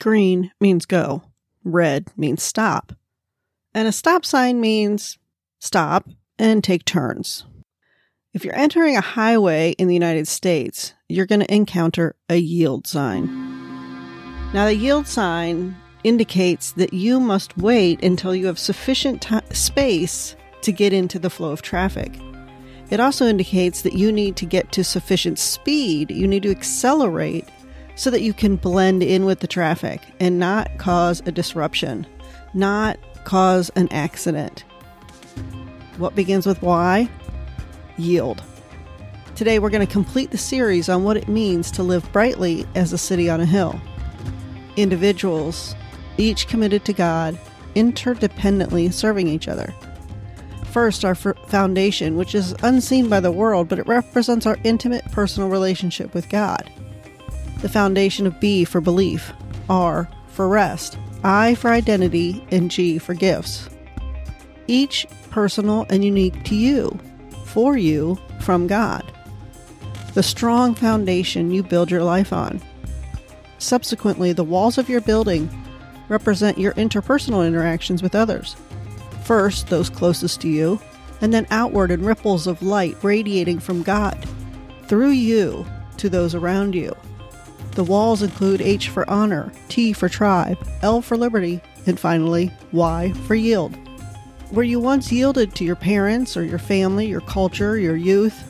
Green means go, red means stop, and a stop sign means stop and take turns. If you're entering a highway in the United States, you're going to encounter a yield sign. Now, the yield sign indicates that you must wait until you have sufficient t- space to get into the flow of traffic. It also indicates that you need to get to sufficient speed, you need to accelerate so that you can blend in with the traffic and not cause a disruption, not cause an accident. What begins with why? Yield. Today, we're going to complete the series on what it means to live brightly as a city on a hill. Individuals, each committed to God, interdependently serving each other. First, our foundation, which is unseen by the world, but it represents our intimate personal relationship with God. The foundation of B for belief, R for rest, I for identity, and G for gifts. Each personal and unique to you, for you, from God. The strong foundation you build your life on. Subsequently, the walls of your building represent your interpersonal interactions with others. First, those closest to you, and then outward in ripples of light radiating from God through you to those around you. The walls include H for honor, T for tribe, L for liberty, and finally Y for yield. Where you once yielded to your parents or your family, your culture, your youth,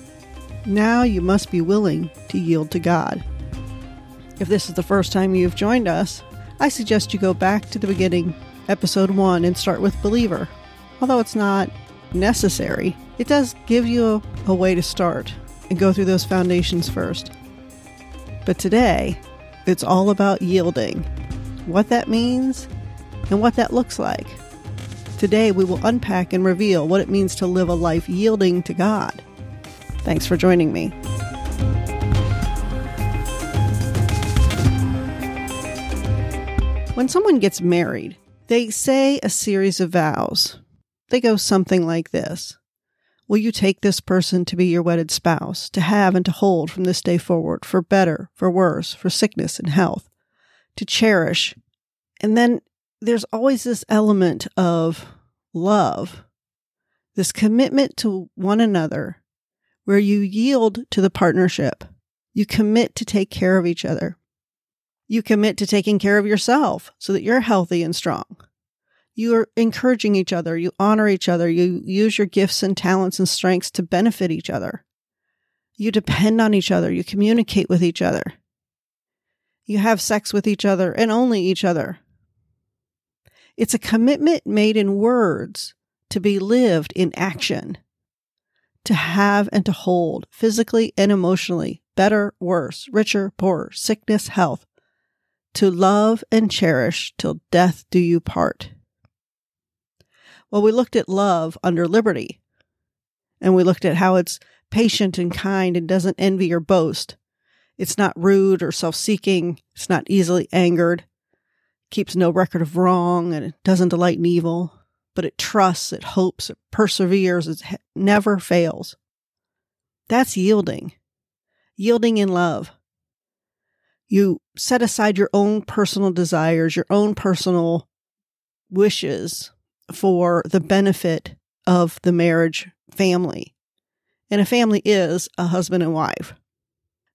now you must be willing to yield to God. If this is the first time you've joined us, I suggest you go back to the beginning, episode 1, and start with Believer. Although it's not necessary, it does give you a, a way to start and go through those foundations first. But today, it's all about yielding, what that means, and what that looks like. Today, we will unpack and reveal what it means to live a life yielding to God. Thanks for joining me. When someone gets married, they say a series of vows. They go something like this Will you take this person to be your wedded spouse, to have and to hold from this day forward, for better, for worse, for sickness and health, to cherish? And then there's always this element of love, this commitment to one another, where you yield to the partnership. You commit to take care of each other. You commit to taking care of yourself so that you're healthy and strong. You are encouraging each other. You honor each other. You use your gifts and talents and strengths to benefit each other. You depend on each other. You communicate with each other. You have sex with each other and only each other. It's a commitment made in words to be lived in action, to have and to hold physically and emotionally, better, worse, richer, poorer, sickness, health, to love and cherish till death do you part. Well, we looked at love under liberty, and we looked at how it's patient and kind and doesn't envy or boast. It's not rude or self seeking. It's not easily angered. Keeps no record of wrong and it doesn't delight in evil, but it trusts, it hopes, it perseveres, it never fails. That's yielding. Yielding in love. You set aside your own personal desires, your own personal wishes for the benefit of the marriage family. And a family is a husband and wife.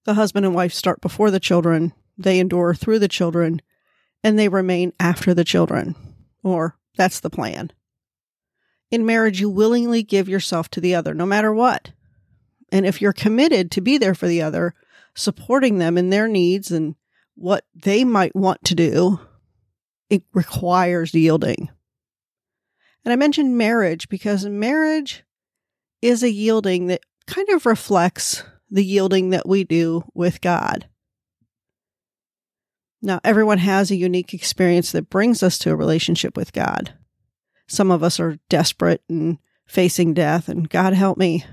The husband and wife start before the children, they endure through the children, and they remain after the children. Or that's the plan. In marriage, you willingly give yourself to the other, no matter what. And if you're committed to be there for the other, supporting them in their needs and what they might want to do, it requires yielding. And I mentioned marriage because marriage is a yielding that kind of reflects the yielding that we do with God. Now, everyone has a unique experience that brings us to a relationship with God. Some of us are desperate and facing death, and God help me.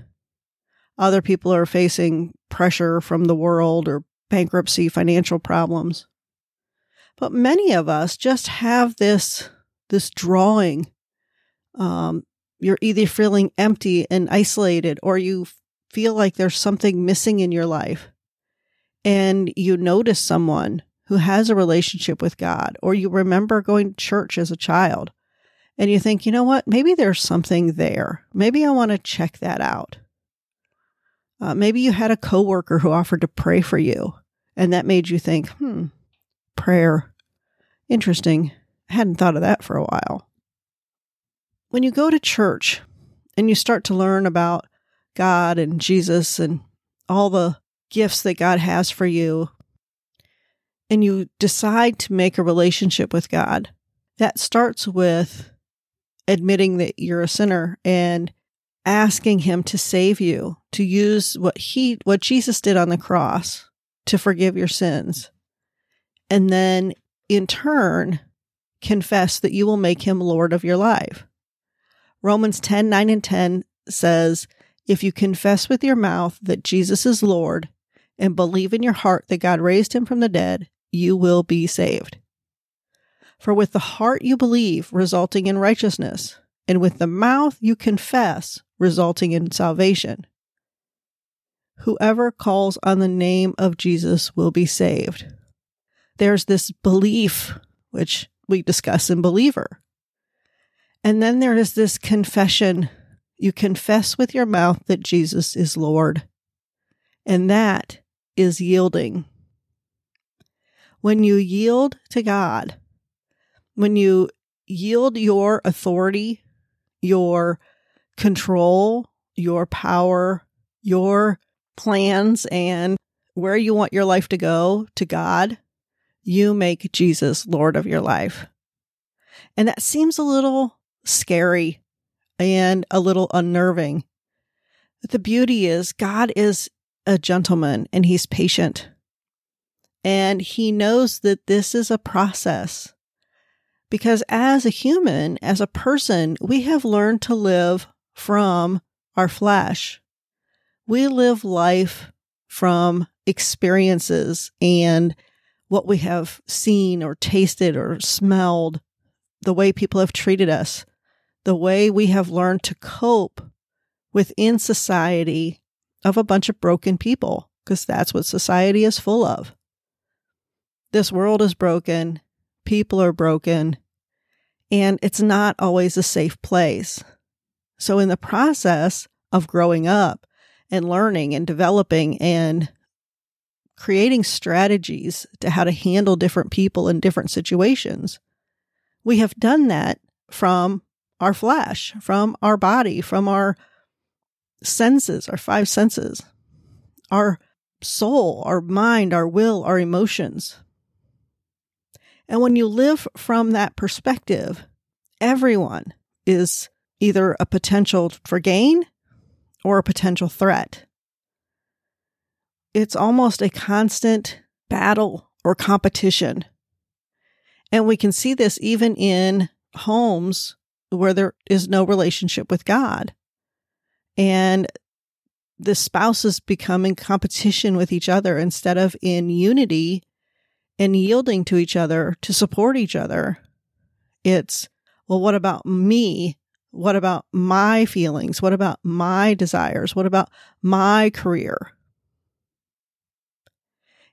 Other people are facing pressure from the world or bankruptcy, financial problems. But many of us just have this, this drawing. Um, you're either feeling empty and isolated or you feel like there's something missing in your life and you notice someone who has a relationship with God, or you remember going to church as a child, and you think, you know what, maybe there's something there. Maybe I want to check that out. Uh, maybe you had a coworker who offered to pray for you, and that made you think, hmm, prayer. Interesting. I hadn't thought of that for a while. When you go to church and you start to learn about God and Jesus and all the gifts that God has for you, and you decide to make a relationship with God, that starts with admitting that you're a sinner and asking him to save you, to use what he what Jesus did on the cross to forgive your sins. And then in turn confess that you will make him Lord of your life. Romans 10 9 and 10 says, If you confess with your mouth that Jesus is Lord and believe in your heart that God raised him from the dead, you will be saved. For with the heart you believe, resulting in righteousness, and with the mouth you confess, resulting in salvation. Whoever calls on the name of Jesus will be saved. There's this belief, which we discuss in Believer. And then there is this confession. You confess with your mouth that Jesus is Lord. And that is yielding. When you yield to God, when you yield your authority, your control, your power, your plans, and where you want your life to go to God, you make Jesus Lord of your life. And that seems a little scary and a little unnerving. But the beauty is, God is a gentleman and he's patient. And he knows that this is a process. Because as a human, as a person, we have learned to live from our flesh. We live life from experiences and what we have seen or tasted or smelled, the way people have treated us, the way we have learned to cope within society of a bunch of broken people, because that's what society is full of. This world is broken, people are broken, and it's not always a safe place. So, in the process of growing up and learning and developing and creating strategies to how to handle different people in different situations, we have done that from our flesh, from our body, from our senses, our five senses, our soul, our mind, our will, our emotions. And when you live from that perspective, everyone is either a potential for gain or a potential threat. It's almost a constant battle or competition. And we can see this even in homes where there is no relationship with God. And the spouses become in competition with each other instead of in unity and yielding to each other to support each other. It's, well, what about me? What about my feelings? What about my desires? What about my career?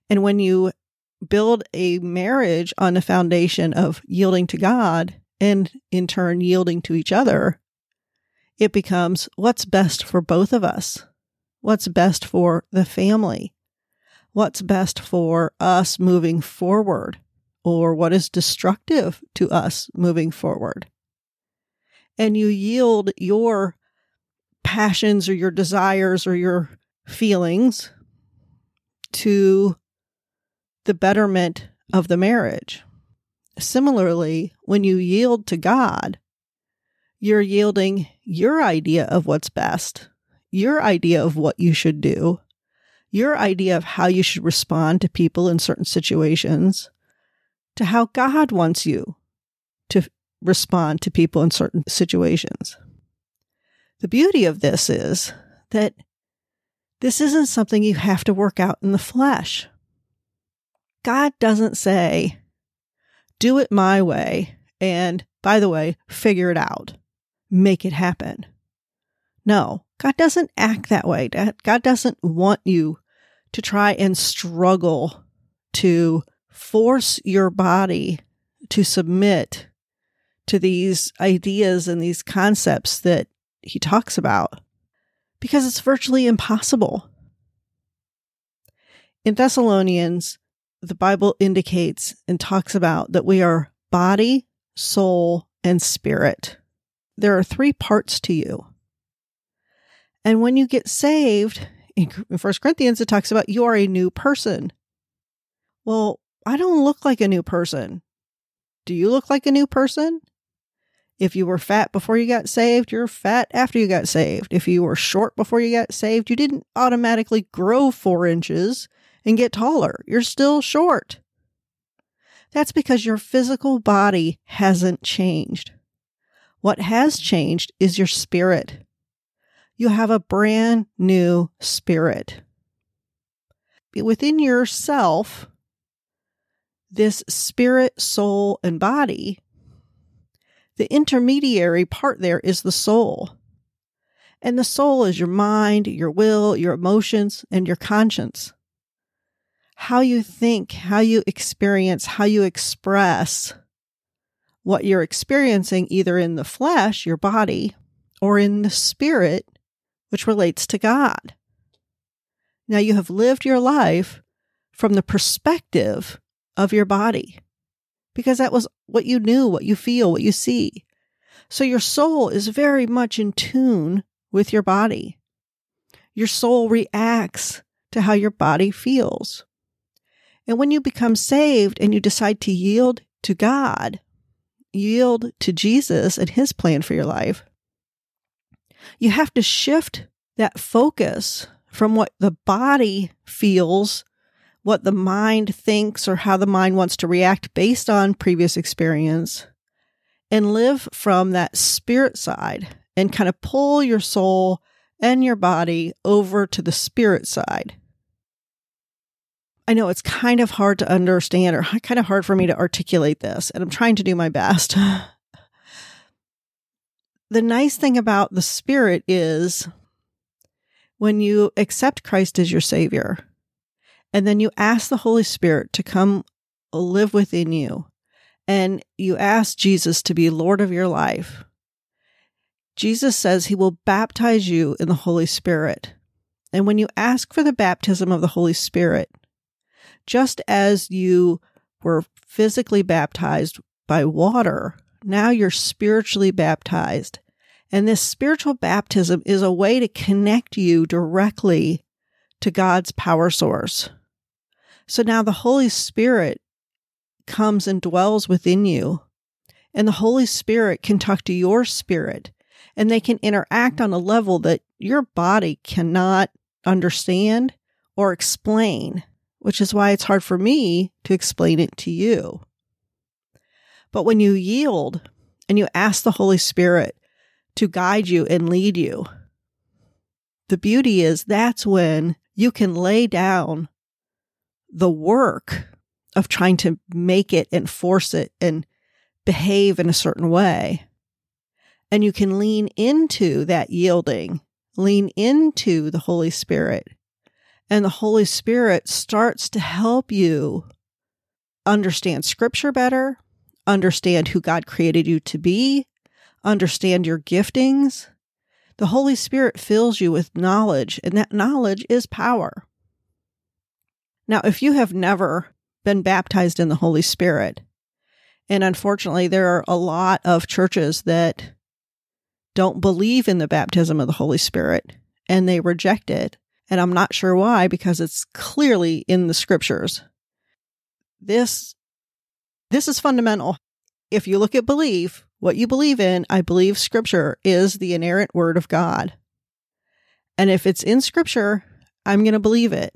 And when you build a marriage on the foundation of yielding to God and in turn yielding to each other, it becomes what's best for both of us? What's best for the family? what's best for us moving forward or what is destructive to us moving forward. And you yield your passions or your desires or your feelings to the betterment of the marriage. Similarly, when you yield to God, you're yielding your idea of what's best, your idea of what you should do, your idea of how you should respond to people in certain situations to how God wants you to respond to people in certain situations. The beauty of this is that this isn't something you have to work out in the flesh. God doesn't say, do it my way, and by the way, figure it out, make it happen. No, God doesn't act that way. God doesn't want you to try and struggle to force your body to submit to these ideas and these concepts that he talks about because it's virtually impossible. In Thessalonians, the Bible indicates and talks about that we are body, soul, and spirit. There are three parts to you. And when you get saved, in First Corinthians, it talks about you are a new person. Well, I don't look like a new person. Do you look like a new person? If you were fat before you got saved, you're fat after you got saved. If you were short before you got saved, you didn't automatically grow four inches and get taller. You're still short. That's because your physical body hasn't changed. What has changed is your spirit. You have a brand new spirit. Within yourself, this spirit, soul, and body, the intermediary part there is the soul. And the soul is your mind, your will, your emotions, and your conscience how you think, how you experience, how you express what you're experiencing, either in the flesh, your body, or in the spirit, which relates to God. Now you have lived your life from the perspective of your body because that was what you knew, what you feel, what you see. So your soul is very much in tune with your body. Your soul reacts to how your body feels. And when you become saved and you decide to yield to God, yield to Jesus and his plan for your life, you have to shift that focus from what the body feels, what the mind thinks, or how the mind wants to react based on previous experience, and live from that spirit side and kind of pull your soul and your body over to the spirit side. I know it's kind of hard to understand or kind of hard for me to articulate this, and I'm trying to do my best. the nice thing about the Spirit is when you accept Christ as your Savior, and then you ask the Holy Spirit to come live within you, and you ask Jesus to be Lord of your life, Jesus says he will baptize you in the Holy Spirit. And when you ask for the baptism of the Holy Spirit, just as you were physically baptized by water, now you're spiritually baptized. And this spiritual baptism is a way to connect you directly to God's power source. So now the Holy Spirit comes and dwells within you, and the Holy Spirit can talk to your spirit, and they can interact on a level that your body cannot understand or explain which is why it's hard for me to explain it to you. But when you yield and you ask the Holy Spirit to guide you and lead you, the beauty is that's when you can lay down the work of trying to make it and force it and behave in a certain way. And you can lean into that yielding, lean into the Holy Spirit and the Holy Spirit starts to help you understand scripture better, understand who God created you to be, understand your giftings. The Holy Spirit fills you with knowledge, and that knowledge is power. Now, if you have never been baptized in the Holy Spirit, and unfortunately, there are a lot of churches that don't believe in the baptism of the Holy Spirit and they reject it. And I'm not sure why, because it's clearly in the scriptures. This, this is fundamental. If you look at belief, what you believe in, I believe scripture is the inerrant word of God. And if it's in scripture, I'm going to believe it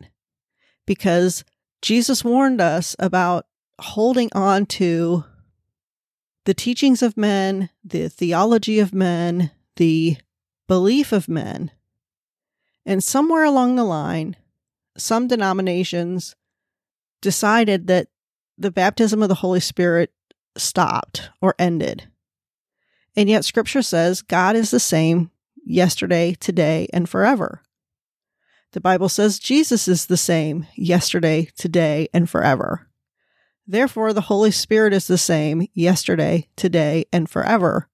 because Jesus warned us about holding on to the teachings of men, the theology of men, the belief of men, and somewhere along the line, some denominations decided that the baptism of the Holy Spirit stopped or ended. And yet scripture says God is the same yesterday, today, and forever. The Bible says Jesus is the same yesterday, today, and forever. Therefore, the Holy Spirit is the same yesterday, today, and forever.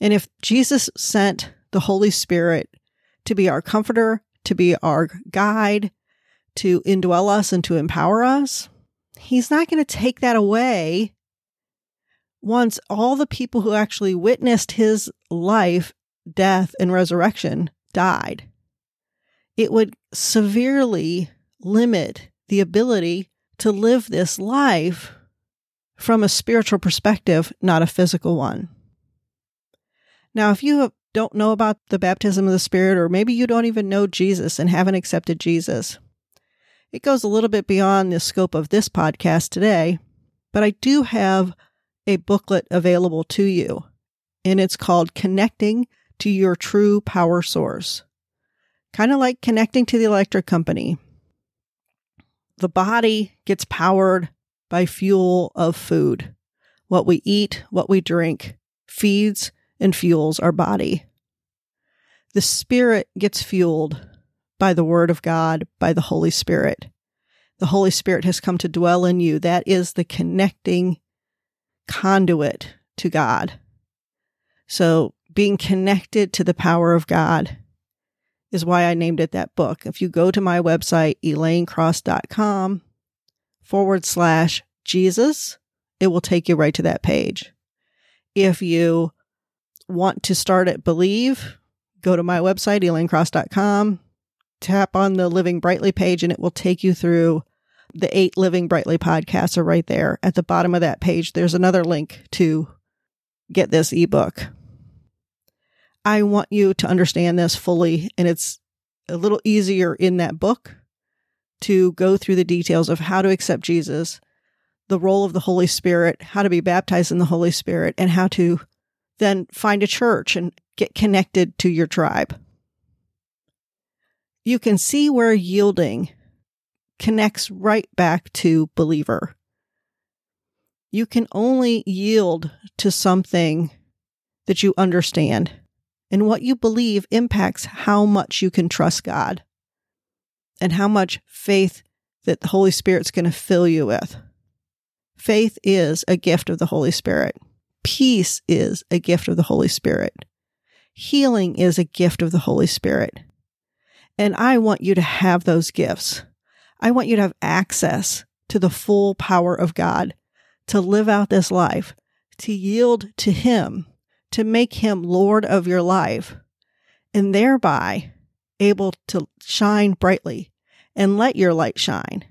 And if Jesus sent the Holy Spirit to be our comforter, to be our guide, to indwell us and to empower us, he's not going to take that away once all the people who actually witnessed his life, death, and resurrection died. It would severely limit the ability to live this life from a spiritual perspective, not a physical one. Now, if you don't know about the baptism of the Spirit, or maybe you don't even know Jesus and haven't accepted Jesus, it goes a little bit beyond the scope of this podcast today, but I do have a booklet available to you, and it's called Connecting to Your True Power Source. Kind of like connecting to the electric company. The body gets powered by fuel of food. What we eat, what we drink, feeds and fuels our body. The spirit gets fueled by the word of God, by the Holy Spirit. The Holy Spirit has come to dwell in you. That is the connecting conduit to God. So being connected to the power of God is why I named it that book. If you go to my website, elainecross.com forward slash Jesus, it will take you right to that page. If you want to start at Believe, go to my website, elainecross.com, tap on the Living Brightly page, and it will take you through the eight Living Brightly podcasts are right there. At the bottom of that page, there's another link to get this ebook. I want you to understand this fully, and it's a little easier in that book to go through the details of how to accept Jesus, the role of the Holy Spirit, how to be baptized in the Holy Spirit, and how to then find a church and get connected to your tribe. You can see where yielding connects right back to believer. You can only yield to something that you understand, and what you believe impacts how much you can trust God and how much faith that the Holy Spirit's going to fill you with. Faith is a gift of the Holy Spirit. Peace is a gift of the Holy Spirit. Healing is a gift of the Holy Spirit. And I want you to have those gifts. I want you to have access to the full power of God, to live out this life, to yield to Him, to make Him Lord of your life, and thereby able to shine brightly and let your light shine.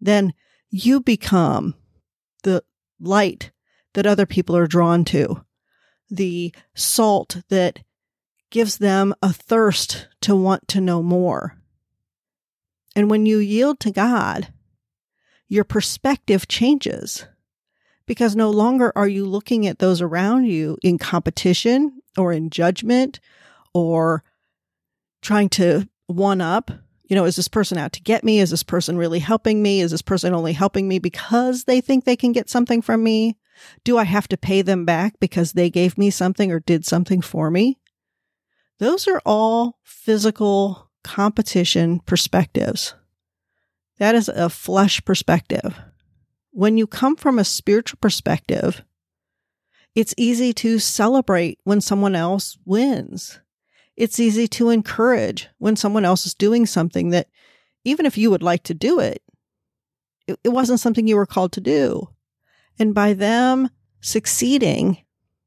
Then you become the light that other people are drawn to, the salt that gives them a thirst to want to know more. And when you yield to God, your perspective changes because no longer are you looking at those around you in competition or in judgment or trying to one up. You know, is this person out to get me? Is this person really helping me? Is this person only helping me because they think they can get something from me? Do I have to pay them back because they gave me something or did something for me? Those are all physical competition perspectives. That is a flesh perspective. When you come from a spiritual perspective, it's easy to celebrate when someone else wins. It's easy to encourage when someone else is doing something that, even if you would like to do it, it, wasn't something you were called to do. And by them succeeding,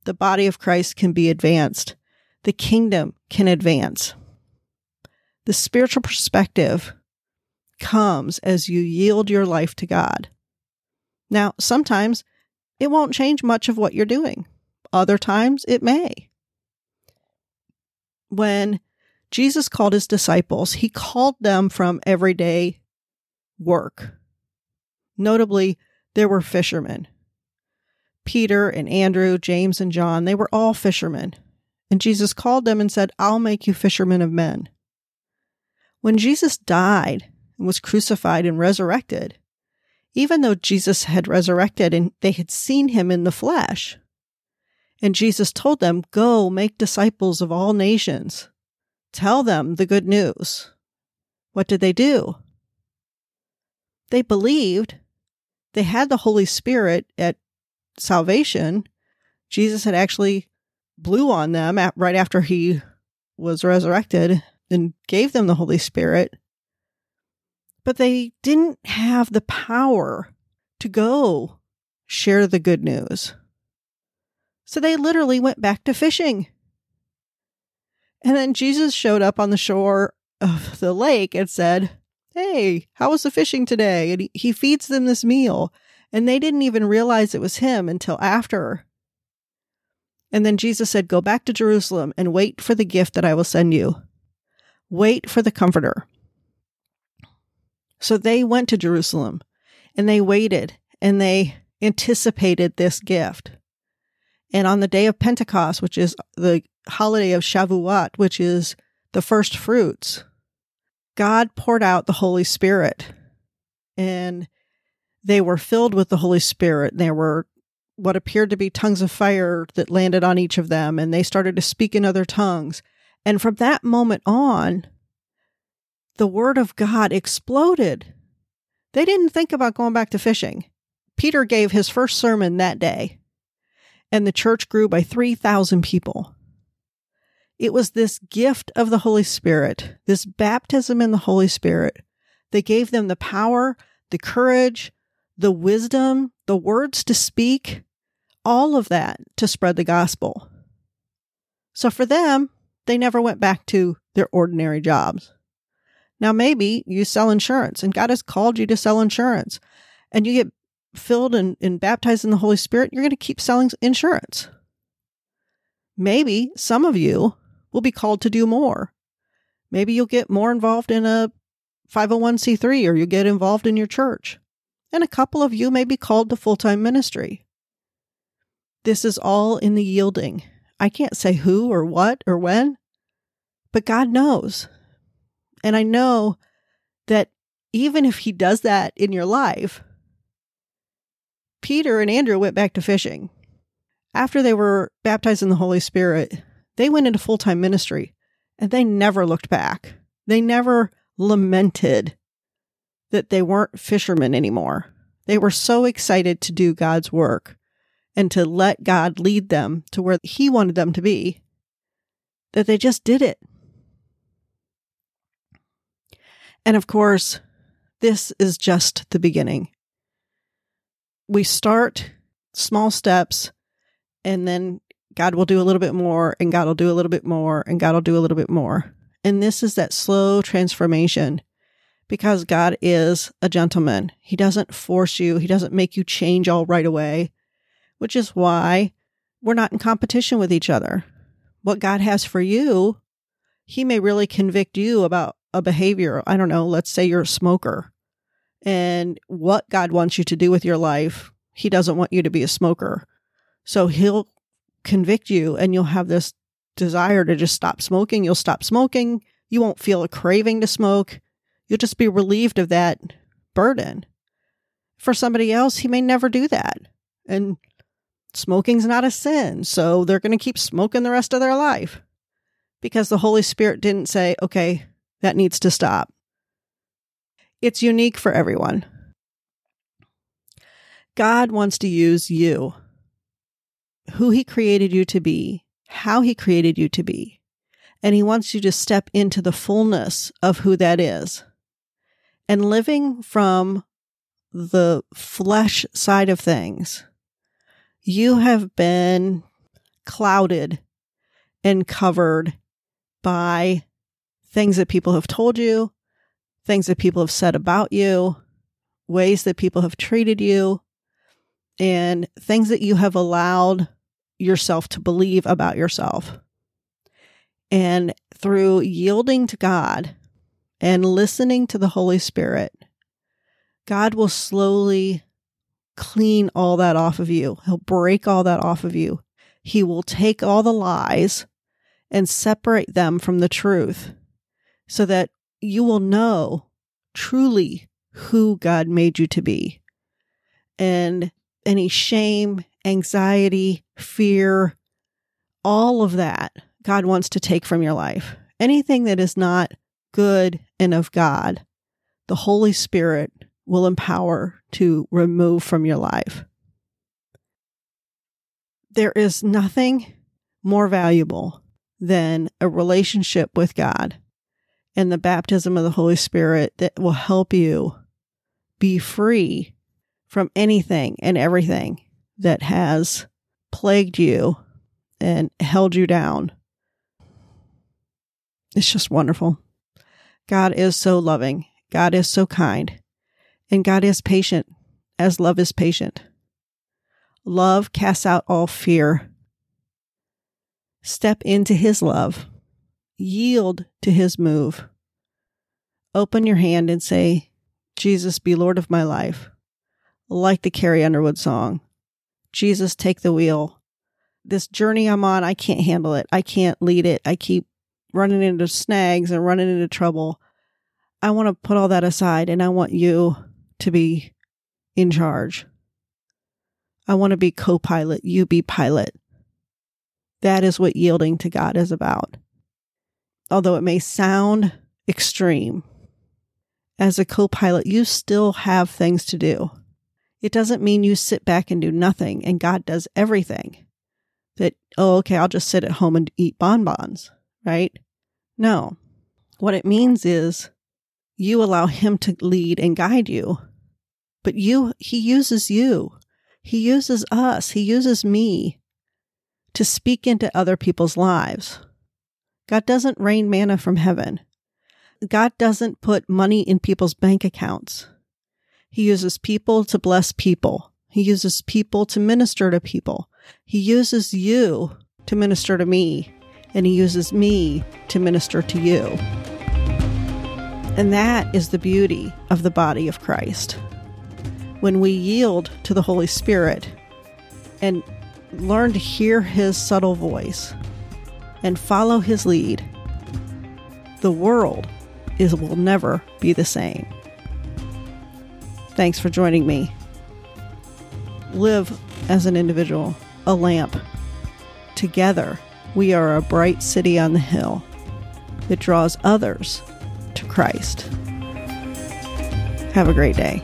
the body of Christ can be advanced. The kingdom can advance. The spiritual perspective comes as you yield your life to God. Now, sometimes it won't change much of what you're doing. Other times it may. When Jesus called his disciples, he called them from everyday work. Notably, there were fishermen. Peter and Andrew, James and John, they were all fishermen. And Jesus called them and said, I'll make you fishermen of men. When Jesus died and was crucified and resurrected, even though Jesus had resurrected and they had seen him in the flesh, and Jesus told them, Go make disciples of all nations, tell them the good news. What did they do? They believed they had the Holy Spirit at salvation. Jesus had actually blew on them at, right after he was resurrected and gave them the Holy Spirit. But they didn't have the power to go share the good news. So they literally went back to fishing. And then Jesus showed up on the shore of the lake and said, Hey, how was the fishing today? And he, he feeds them this meal. And they didn't even realize it was him until after. And then Jesus said, Go back to Jerusalem and wait for the gift that I will send you. Wait for the Comforter. So they went to Jerusalem and they waited and they anticipated this gift. And on the day of Pentecost, which is the holiday of Shavuot, which is the first fruits, God poured out the Holy Spirit. And they were filled with the Holy Spirit. There were what appeared to be tongues of fire that landed on each of them, and they started to speak in other tongues. And from that moment on, the word of God exploded. They didn't think about going back to fishing. Peter gave his first sermon that day, and the church grew by 3,000 people. It was this gift of the Holy Spirit, this baptism in the Holy Spirit, that gave them the power, the courage, the wisdom, the words to speak, all of that to spread the gospel. So for them, they never went back to their ordinary jobs. Now, maybe you sell insurance and God has called you to sell insurance and you get filled and, and baptized in the Holy Spirit, you're going to keep selling insurance. Maybe some of you will be called to do more. Maybe you'll get more involved in a 501c3 or you get involved in your church and a couple of you may be called to full time ministry. This is all in the yielding. I can't say who or what or when, but God knows. And I know that even if He does that in your life, Peter and Andrew went back to fishing. After they were baptized in the Holy Spirit, they went into full time ministry and they never looked back. They never lamented that they weren't fishermen anymore. They were so excited to do God's work and to let God lead them to where He wanted them to be that they just did it. And of course, this is just the beginning. We start small steps and then God will do a little bit more and God will do a little bit more and God will do a little bit more. And this is that slow transformation because God is a gentleman. He doesn't force you, He doesn't make you change all right away, which is why we're not in competition with each other. What God has for you, He may really convict you about a behavior. I don't know, let's say you're a smoker. And what God wants you to do with your life, He doesn't want you to be a smoker. So He'll convict you and you'll have this desire to just stop smoking. You'll stop smoking. You won't feel a craving to smoke You'll just be relieved of that burden. For somebody else, he may never do that. And smoking's not a sin, so they're going to keep smoking the rest of their life because the Holy Spirit didn't say, okay, that needs to stop. It's unique for everyone. God wants to use you, who He created you to be, how He created you to be, and He wants you to step into the fullness of who that is and living from the flesh side of things, you have been clouded and covered by things that people have told you, things that people have said about you, ways that people have treated you, and things that you have allowed yourself to believe about yourself. And through yielding to God and listening to the Holy Spirit, God will slowly clean all that off of you. He'll break all that off of you. He will take all the lies and separate them from the truth so that you will know truly who God made you to be. And any shame, anxiety, fear, all of that God wants to take from your life. Anything that is not good and of God, the Holy Spirit will empower to remove from your life. There is nothing more valuable than a relationship with God and the baptism of the Holy Spirit that will help you be free from anything and everything that has plagued you and held you down. It's just wonderful. God is so loving. God is so kind. And God is patient, as love is patient. Love casts out all fear. Step into His love. Yield to His move. Open your hand and say, Jesus, be Lord of my life. Like the Carrie Underwood song. Jesus, take the wheel. This journey I'm on, I can't handle it. I can't lead it. I keep running into snags and running into trouble. I want to put all that aside and I want you to be in charge. I want to be co pilot, you be pilot. That is what yielding to God is about. Although it may sound extreme, as a co pilot, you still have things to do. It doesn't mean you sit back and do nothing and God does everything. That, oh, okay, I'll just sit at home and eat bonbons, right? No. What it means is you allow Him to lead and guide you. But you, He uses you. He uses us. He uses me to speak into other people's lives. God doesn't rain manna from heaven. God doesn't put money in people's bank accounts. He uses people to bless people. He uses people to minister to people. He uses you to minister to me, and He uses me to minister to you. And that is the beauty of the body of Christ. When we yield to the Holy Spirit and learn to hear His subtle voice and follow His lead, the world is will never be the same. Thanks for joining me. Live as an individual, a lamp. Together, we are a bright city on the hill that draws others to Christ. Have a great day.